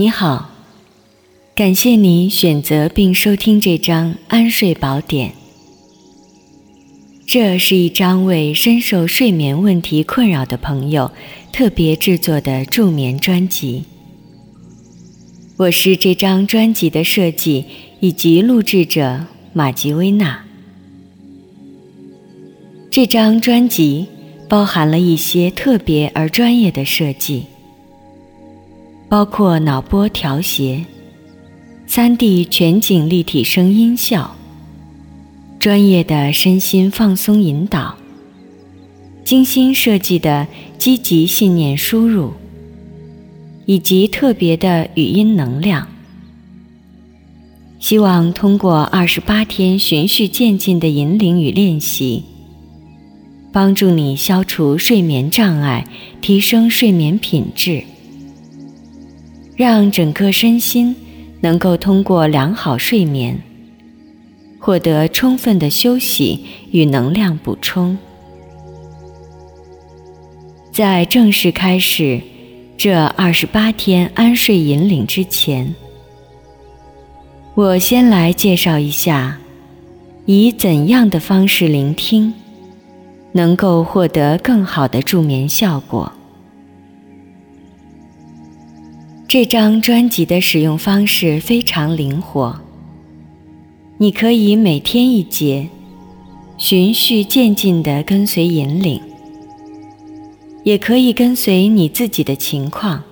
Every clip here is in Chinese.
你好，感谢你选择并收听这张安睡宝典。这是一张为深受睡眠问题困扰的朋友特别制作的助眠专辑。我是这张专辑的设计以及录制者玛吉薇娜。这张专辑包含了一些特别而专业的设计。包括脑波调谐、三 D 全景立体声音效、专业的身心放松引导、精心设计的积极信念输入，以及特别的语音能量。希望通过二十八天循序渐进的引领与练习，帮助你消除睡眠障碍，提升睡眠品质。让整个身心能够通过良好睡眠，获得充分的休息与能量补充。在正式开始这二十八天安睡引领之前，我先来介绍一下，以怎样的方式聆听，能够获得更好的助眠效果。这张专辑的使用方式非常灵活，你可以每天一节，循序渐进地跟随引领，也可以跟随你自己的情况，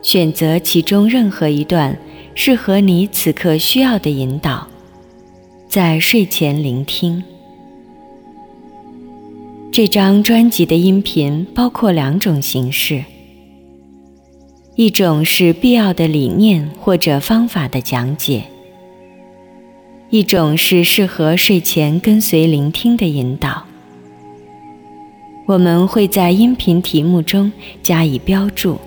选择其中任何一段适合你此刻需要的引导，在睡前聆听。这张专辑的音频包括两种形式。一种是必要的理念或者方法的讲解，一种是适合睡前跟随聆听的引导。我们会在音频题目中加以标注。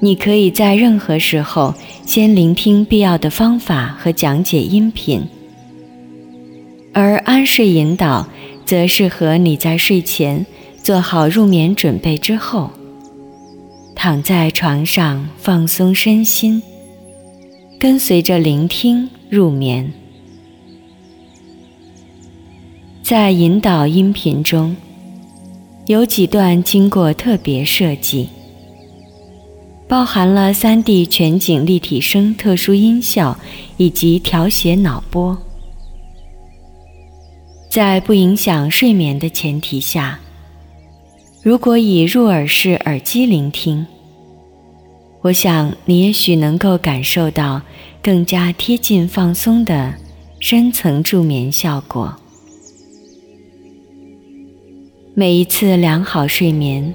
你可以在任何时候先聆听必要的方法和讲解音频，而安睡引导则适合你在睡前做好入眠准备之后。躺在床上放松身心，跟随着聆听入眠。在引导音频中，有几段经过特别设计，包含了 3D 全景立体声特殊音效以及调谐脑波，在不影响睡眠的前提下。如果以入耳式耳机聆听，我想你也许能够感受到更加贴近放松的深层助眠效果。每一次良好睡眠，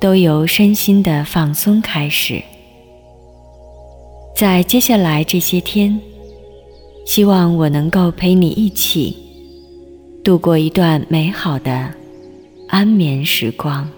都由身心的放松开始。在接下来这些天，希望我能够陪你一起度过一段美好的。安眠时光。